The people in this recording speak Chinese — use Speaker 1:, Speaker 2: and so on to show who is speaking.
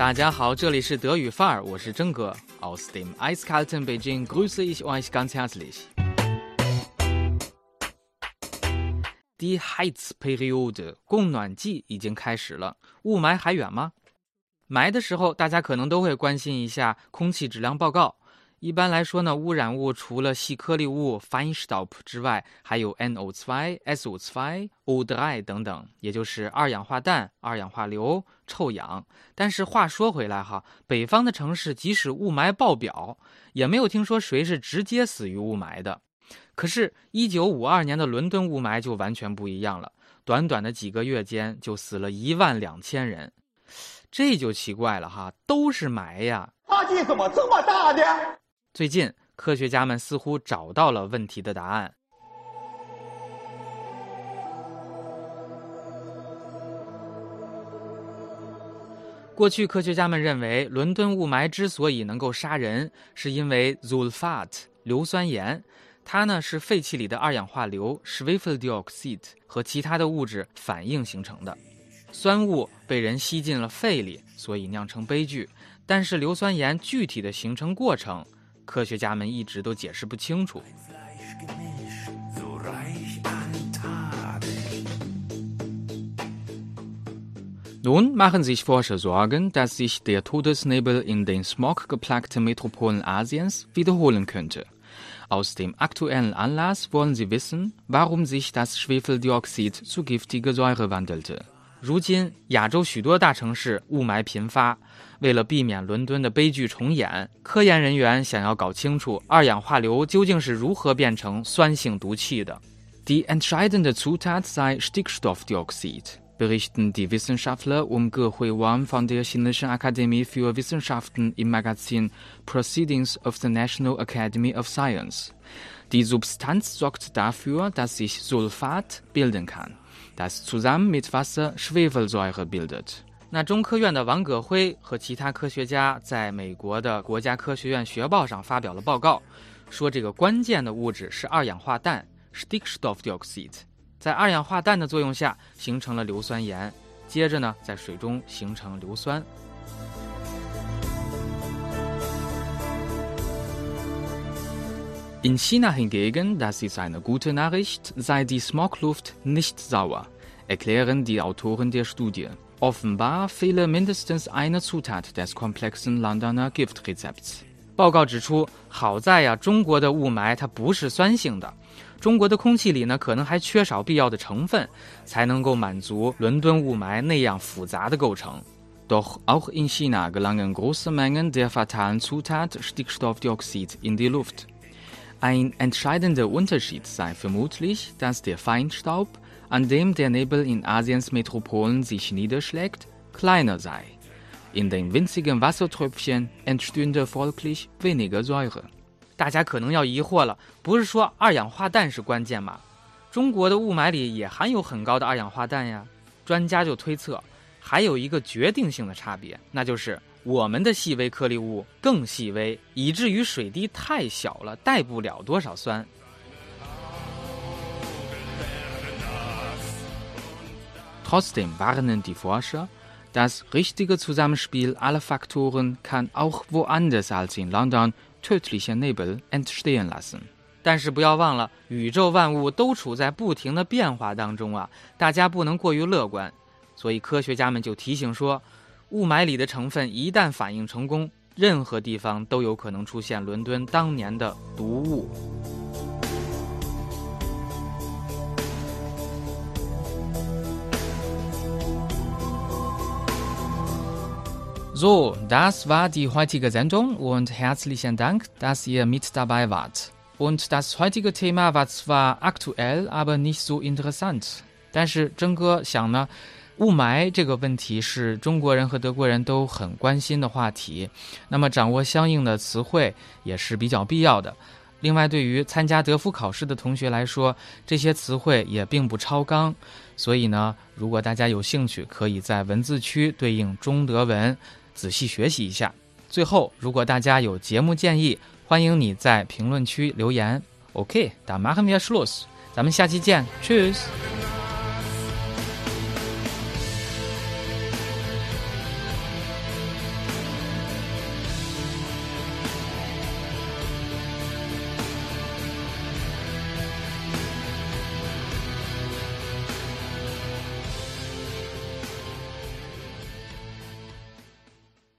Speaker 1: 大家好，这里是德语范儿，我是真哥。Aus dem eiskalten Beijing grüße ich euch ganz herzlich. Die Heizperiode，供暖季已经开始了，雾霾还远吗？霾的时候，大家可能都会关心一下空气质量报告。一般来说呢，污染物除了细颗粒物 Feinstaub 之外，还有 NO2、SO2、O3 等等，也就是二氧化氮、二氧化硫、臭氧。但是话说回来哈，北方的城市即使雾霾爆表，也没有听说谁是直接死于雾霾的。可是1952年的伦敦雾霾就完全不一样了，短短的几个月间就死了一万两千人，这就奇怪了哈，都是霾呀，
Speaker 2: 差距怎么这么大呢？
Speaker 1: 最近，科学家们似乎找到了问题的答案。过去，科学家们认为，伦敦雾霾之所以能够杀人，是因为 Zulfat 硫酸盐，它呢是废气里的二氧化硫 （Schwefeldioxide） 和其他的物质反应形成的。酸雾被人吸进了肺里，所以酿成悲剧。但是，硫酸盐具体的形成过程，科学家们一直都解释不清楚。Nun machen sich Forscher Sorgen, dass sich der Todesnebel in den smoggeplagten Metropolen Asiens wiederholen könnte. Aus dem aktuellen Anlass wollen sie wissen, warum sich das Schwefeldioxid zu giftiger Säure wandelte. 如今，亚洲许多大城市雾霾频发。为了避免伦敦的悲剧重演，科研人员想要搞清楚二氧化硫究竟是如何变成酸性毒气的。Die entscheidende Zutat sei Stickstoffdioxid, berichten die Wissenschaftler um Ge Wang von der Chinesischen Akademie für Wissenschaften im Magazin Proceedings of the National Academy of Science. Die Substanz sorgt dafür, dass sich Sulfat bilden kann, das zusammen mit Wasser Schwefelsäure bildet. 那中科院的王葛辉和其他科学家在美国的国家科学院学报上发表了报告，说这个关键的物质是二氧化氮 （Stickstoffdioxide），在二氧化氮的作用下形成了硫酸盐，接着呢在水中形成硫酸。In China hingegen, das ist eine gute Nachricht, sei die Smogluft nicht sauer, erklären die Autoren der Studie. Offenbar fehle mindestens eine Zutat des komplexen Londoner Giftrezepts。报告指出，好在呀，中国的雾霾它不是酸性的，中国的空气里呢可能还缺少必要的成分，才能够满足伦敦雾霾那样复杂的构成。Doch auch in China gelangen große Mengen der fatalen Zutat Stickstoffdioxid in die Luft. Ein entscheidender Unterschied sei vermutlich, dass der Feinstaub an dem der Nebel in Asiens Metropolen sich niederschlägt, kleiner sei. In den winzigen Wassertröpfchen entstünde folglich weniger Säure. 大家可能要疑惑了，不是说二氧化氮是关键吗？中国的雾霾里也含有很高的二氧化氮呀。专家就推测，还有一个决定性的差别，那就是 我们的细微颗粒物更细微，以至于水滴太小了，带不了多少酸。Trotzdem warnen die Forscher, das richtige Zusammenspiel aller Faktoren kann auch woanders als in London tödliche Nebel entstehen lassen. 但是不要忘了，宇宙万物都处在不停的变化当中啊，大家不能过于乐观。所以科学家们就提醒说，雾霾里的成分一旦反应成功，任何地方都有可能出现伦敦当年的毒雾。So, das war die heutige Sendung und herzlichen Dank, dass ihr mit dabei wart. Und das heutige Thema war zwar aktuell, aber nicht so interessant. 但是真哥想呢，雾霾这个问题是中国人和德国人都很关心的话题，那么掌握相应的词汇也是比较必要的。另外，对于参加德福考试的同学来说，这些词汇也并不超纲，所以呢，如果大家有兴趣，可以在文字区对应中德文。仔细学习一下。最后，如果大家有节目建议，欢迎你在评论区留言。OK，打马哈米亚 s c h l u s 咱们下期见，Cheers。